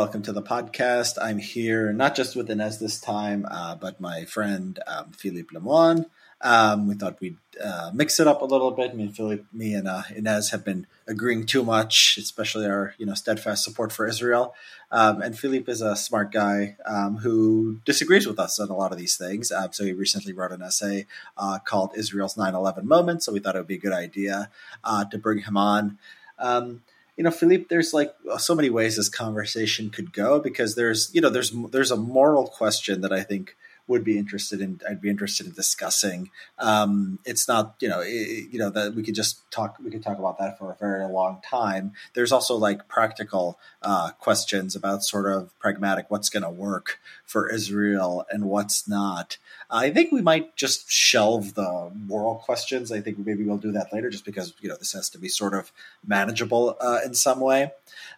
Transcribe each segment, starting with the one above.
Welcome to the podcast. I'm here not just with Inez this time, uh, but my friend um, Philippe Lemoine. Um, we thought we'd uh, mix it up a little bit. Me and Philippe, me and uh, Inez have been agreeing too much, especially our you know steadfast support for Israel. Um, and Philippe is a smart guy um, who disagrees with us on a lot of these things. Um, so he recently wrote an essay uh, called "Israel's 9/11 Moment." So we thought it would be a good idea uh, to bring him on. Um, you know, Philippe, there's like uh, so many ways this conversation could go because there's, you know, there's there's a moral question that I think would be interested in I'd be interested in discussing. Um, it's not you know it, you know that we could just talk we could talk about that for a very long time. There's also like practical uh, questions about sort of pragmatic what's going to work for Israel and what's not. I think we might just shelve the moral questions. I think maybe we'll do that later, just because you know this has to be sort of manageable uh, in some way.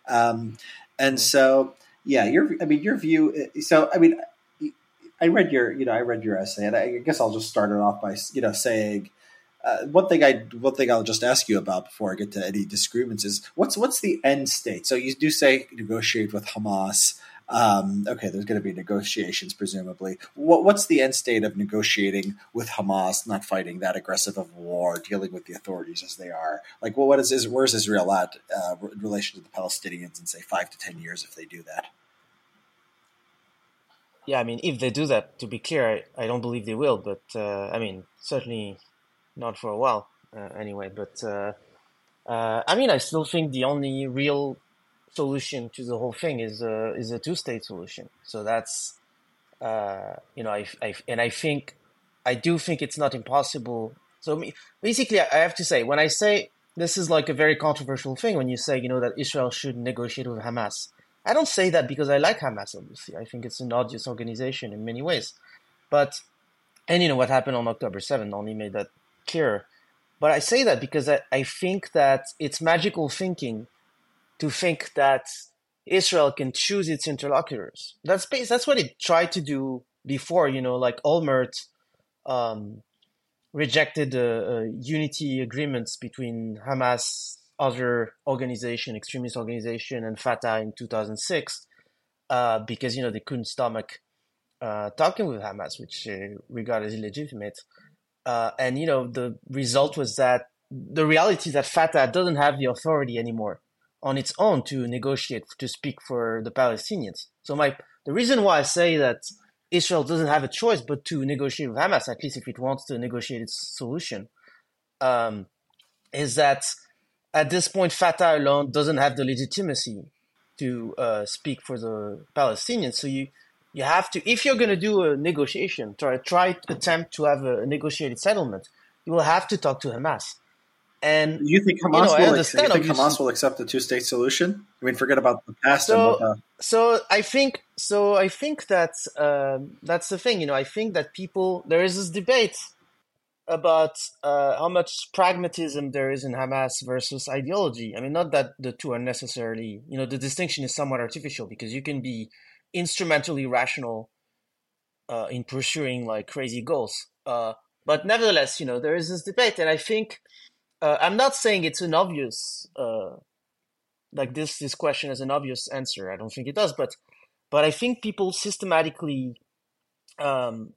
Um, and so, yeah, your I mean your view. So I mean I read your, you know, I read your essay, and I guess I'll just start it off by, you know, saying uh, one thing I, one thing I'll just ask you about before I get to any disagreements is what's what's the end state? So you do say negotiate with Hamas. Um, okay, there's going to be negotiations, presumably. What, what's the end state of negotiating with Hamas, not fighting that aggressive of war, dealing with the authorities as they are? Like, well, what is, is where's Israel at uh, in relation to the Palestinians in say five to ten years if they do that? Yeah, I mean, if they do that, to be clear, I, I don't believe they will, but uh, I mean, certainly not for a while uh, anyway. But uh, uh I mean, I still think the only real solution to the whole thing is a, is a two state solution. So that's, uh, you know, I, I, and I think, I do think it's not impossible. So basically, I have to say, when I say this is like a very controversial thing, when you say, you know, that Israel should negotiate with Hamas I don't say that because I like Hamas, obviously. I think it's an odious organization in many ways. But, and you know, what happened on October 7th only made that clearer. But I say that because I, I think that it's magical thinking to think that Israel can choose its interlocutors. That's that's what it tried to do before, you know, like Olmert um, rejected uh, uh, unity agreements between Hamas other organization, extremist organization, and Fatah in 2006, uh, because you know they couldn't stomach uh, talking with Hamas, which uh, regarded as illegitimate. Uh, and you know the result was that the reality is that Fatah doesn't have the authority anymore on its own to negotiate to speak for the Palestinians. So my the reason why I say that Israel doesn't have a choice but to negotiate with Hamas, at least if it wants to negotiate its solution, um, is that at this point, Fatah alone doesn't have the legitimacy to uh, speak for the Palestinians. So you you have to, if you're going to do a negotiation, try try to attempt to have a negotiated settlement, you will have to talk to Hamas. And you think Hamas, you know, will, accept, you think Hamas will accept the two state solution? I mean, forget about the past. So, the... so I think, so I think that um, that's the thing. You know, I think that people there is this debate about uh, how much pragmatism there is in Hamas versus ideology. I mean, not that the two are necessarily, you know, the distinction is somewhat artificial because you can be instrumentally rational uh, in pursuing like crazy goals. Uh, but nevertheless, you know, there is this debate, and I think uh, I'm not saying it's an obvious, uh, like this this question is an obvious answer. I don't think it does, but but I think people systematically um,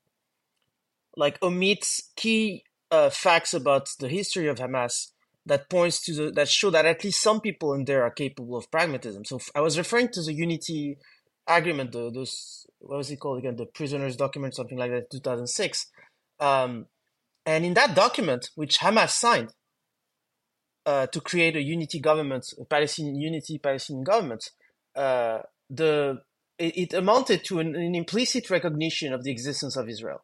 like omits key uh, facts about the history of Hamas that points to the that show that at least some people in there are capable of pragmatism. So I was referring to the unity agreement, the those what was it called again, the prisoners document, something like that, two thousand six. Um, and in that document, which Hamas signed uh, to create a unity government, a Palestinian unity Palestinian government, uh, the it, it, amounted to an, an implicit recognition of the existence of Israel.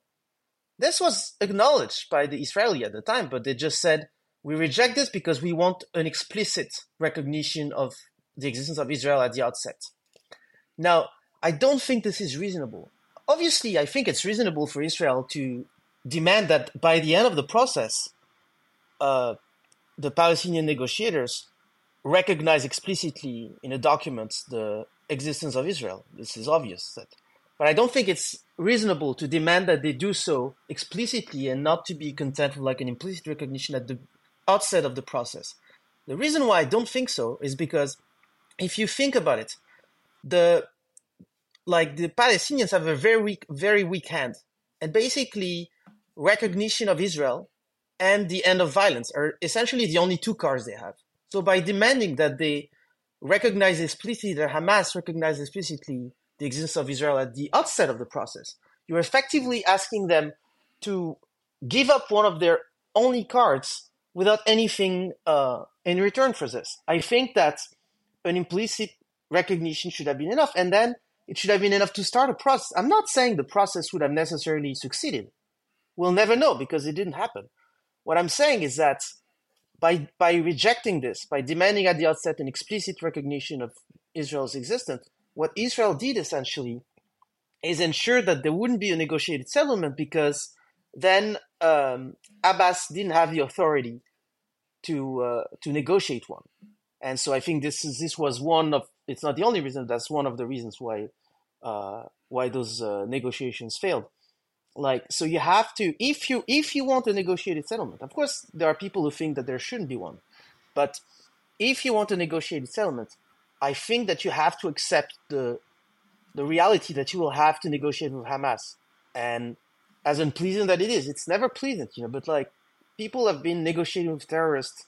This was acknowledged by the Israeli at the time, but they just said, we reject this because we want an explicit recognition of the existence of Israel at the outset. Now, I don't think this is reasonable. Obviously, I think it's reasonable for Israel to demand that by the end of the process, uh, the Palestinian negotiators recognize explicitly in a document the existence of Israel. This is obvious that but I don't think it's reasonable to demand that they do so explicitly and not to be content with like an implicit recognition at the outset of the process. The reason why I don't think so is because if you think about it, the like the Palestinians have a very weak, very weak hand, and basically recognition of Israel and the end of violence are essentially the only two cards they have. So by demanding that they recognize explicitly that Hamas recognizes explicitly the existence of Israel at the outset of the process, you're effectively asking them to give up one of their only cards without anything uh, in return for this. I think that an implicit recognition should have been enough, and then it should have been enough to start a process. I'm not saying the process would have necessarily succeeded. We'll never know because it didn't happen. What I'm saying is that by by rejecting this, by demanding at the outset an explicit recognition of Israel's existence, what Israel did essentially is ensure that there wouldn't be a negotiated settlement because then um, Abbas didn't have the authority to uh, to negotiate one, and so I think this is this was one of it's not the only reason that's one of the reasons why uh, why those uh, negotiations failed. Like so, you have to if you if you want a negotiated settlement. Of course, there are people who think that there shouldn't be one, but if you want a negotiated settlement, I think that you have to accept the the reality that you will have to negotiate with Hamas. And as unpleasant that it is, it's never pleasant, you know. But like people have been negotiating with terrorists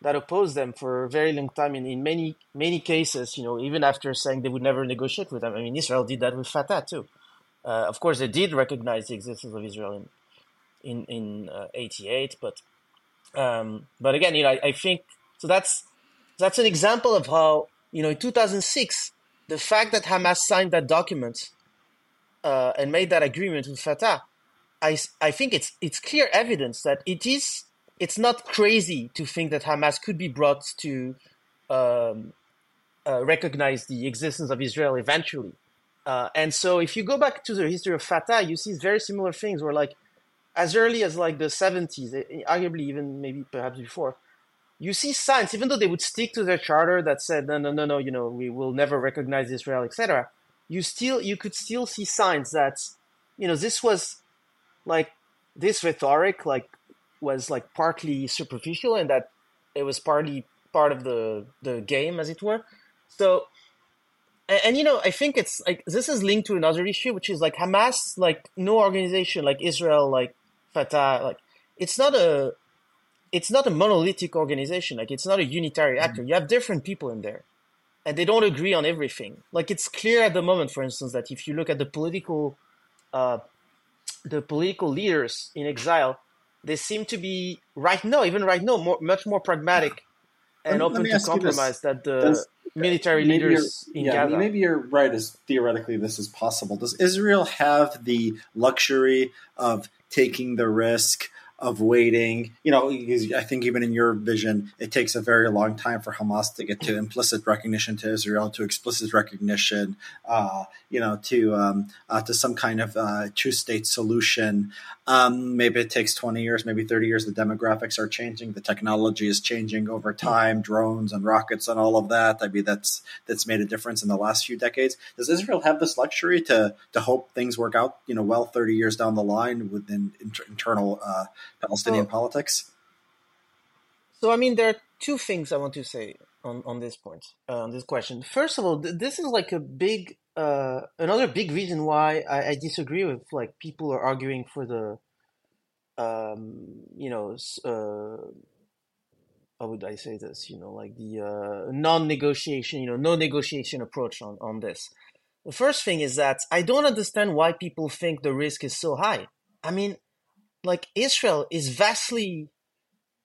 that oppose them for a very long time. and in many many cases, you know, even after saying they would never negotiate with them. I mean, Israel did that with Fatah too. Uh, of course, they did recognize the existence of Israel in in in uh, '88, but um, but again, you know, I, I think so. That's that's an example of how you know in 2006 the fact that Hamas signed that document uh, and made that agreement with Fatah, I, I think it's it's clear evidence that it is it's not crazy to think that Hamas could be brought to um, uh, recognize the existence of Israel eventually. Uh, and so, if you go back to the history of Fatah, you see very similar things where, like, as early as like the 70s, arguably even maybe perhaps before, you see signs, even though they would stick to their charter that said, no, no, no, no, you know, we will never recognize Israel, etc. You still, you could still see signs that, you know, this was like this rhetoric, like was like partly superficial, and that it was partly part of the the game, as it were. So, and, and you know, I think it's like this is linked to another issue, which is like Hamas, like no organization like Israel, like Fatah, like it's not a it's not a monolithic organization. Like it's not a unitary mm-hmm. actor. You have different people in there, and they don't agree on everything. Like it's clear at the moment, for instance, that if you look at the political, uh, the political leaders in exile, they seem to be right now, even right now, more, much more pragmatic and let, open let to compromise that the Does, military leaders in yeah, Gaza. Maybe you're right. As theoretically, this is possible. Does Israel have the luxury of taking the risk? Of waiting. You know, I think even in your vision, it takes a very long time for Hamas to get to implicit recognition to Israel, to explicit recognition, uh, you know, to um, uh, to some kind of uh, two state solution. Um, maybe it takes twenty years, maybe thirty years. The demographics are changing, the technology is changing over time, drones and rockets and all of that. I mean, that's that's made a difference in the last few decades. Does Israel have this luxury to to hope things work out, you know, well thirty years down the line within inter- internal uh, Palestinian so, politics? So, I mean, there are two things I want to say on, on this point, uh, on this question. First of all, th- this is like a big, uh, another big reason why I, I, disagree with like people are arguing for the, um, you know, uh, how would I say this? You know, like the uh, non-negotiation, you know, no negotiation approach on on this. The first thing is that I don't understand why people think the risk is so high. I mean, like Israel is vastly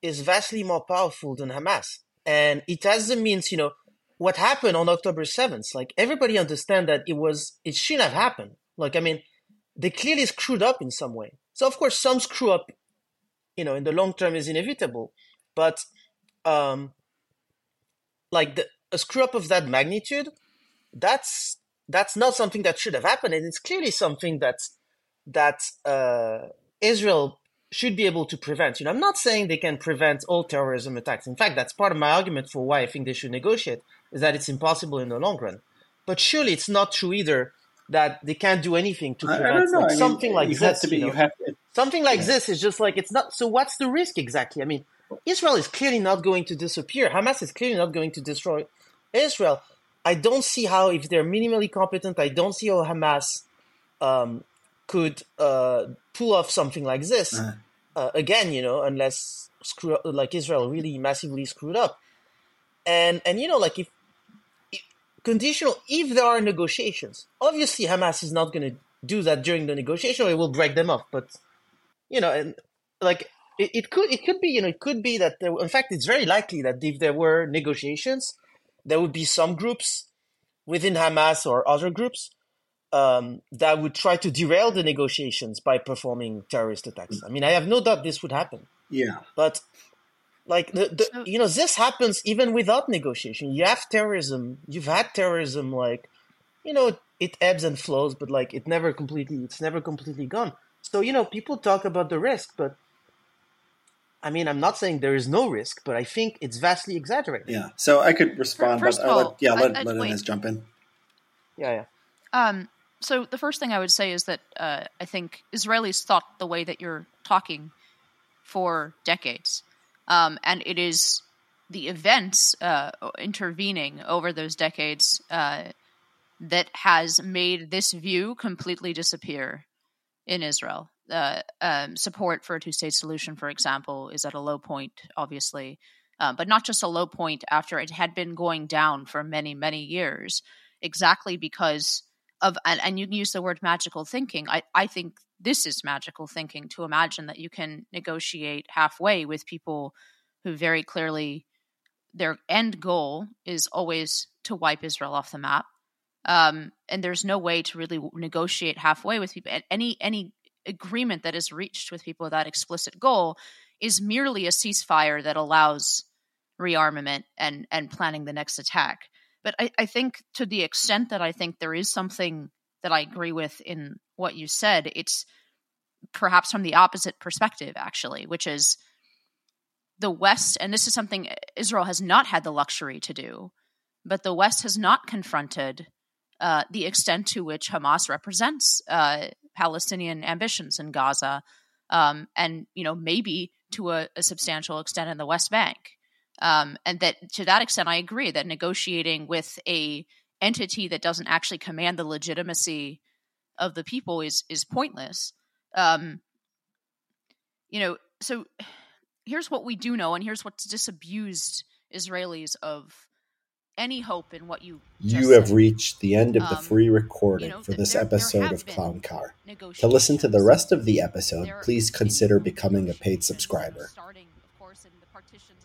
is vastly more powerful than Hamas, and it has the means. You know what happened on October seventh. Like everybody understand that it was it shouldn't have happened. Like I mean, they clearly screwed up in some way. So of course, some screw up, you know, in the long term is inevitable, but um, like the, a screw up of that magnitude, that's that's not something that should have happened, and it's clearly something that that uh, Israel should be able to prevent. You know, I'm not saying they can prevent all terrorism attacks. In fact, that's part of my argument for why I think they should negotiate, is that it's impossible in the long run. But surely it's not true either that they can't do anything to prevent like, something mean, like this. Be, you know? to, something like yeah. this is just like it's not. So what's the risk exactly? I mean, Israel is clearly not going to disappear. Hamas is clearly not going to destroy Israel. I don't see how, if they're minimally competent, I don't see how Hamas um, could uh, pull off something like this. Uh-huh. Uh, again, you know, unless screw like Israel really massively screwed up, and and you know, like if, if conditional, if there are negotiations, obviously Hamas is not going to do that during the negotiation; or it will break them off. But you know, and like it, it could it could be you know it could be that there, in fact it's very likely that if there were negotiations, there would be some groups within Hamas or other groups um, that would try to derail the negotiations by performing terrorist attacks. I mean, I have no doubt this would happen. Yeah, but like the, the you know this happens even without negotiation. You have terrorism. You've had terrorism. Like you know, it ebbs and flows, but like it never completely. It's never completely gone. So you know, people talk about the risk, but I mean, I'm not saying there is no risk, but I think it's vastly exaggerated. Yeah. So I could respond, First but all, let, yeah, let, I, I, let Inez jump in. Yeah, yeah. Um, so the first thing I would say is that uh, I think Israelis thought the way that you're talking for decades, um, and it is the events uh, intervening over those decades uh, that has made this view completely disappear in Israel. Uh, um, support for a two-state solution, for example, is at a low point, obviously, uh, but not just a low point after it had been going down for many, many years, exactly because of and, and you can use the word magical thinking. I, I think this is magical thinking to imagine that you can negotiate halfway with people who very clearly their end goal is always to wipe israel off the map. Um, and there's no way to really negotiate halfway with people any any agreement that is reached with people with that explicit goal is merely a ceasefire that allows rearmament and and planning the next attack but I, I think to the extent that I think there is something that I agree with in what you said, it's perhaps from the opposite perspective, actually, which is the West, and this is something Israel has not had the luxury to do, but the West has not confronted uh, the extent to which Hamas represents uh, Palestinian ambitions in Gaza, um, and you know maybe to a, a, substantial extent in the West Bank. Um, and that to that extent, I agree that negotiating with a entity that doesn't actually command the legitimacy of the people is is pointless. Um, you know, so here's what we do know, and here's what's disabused Israelis of any hope in what you you have reached the end of the um, free recording you know, for this there, episode there of clown car. To listen to the rest of the episode please consider becoming a paid subscriber. starting of course in the partitions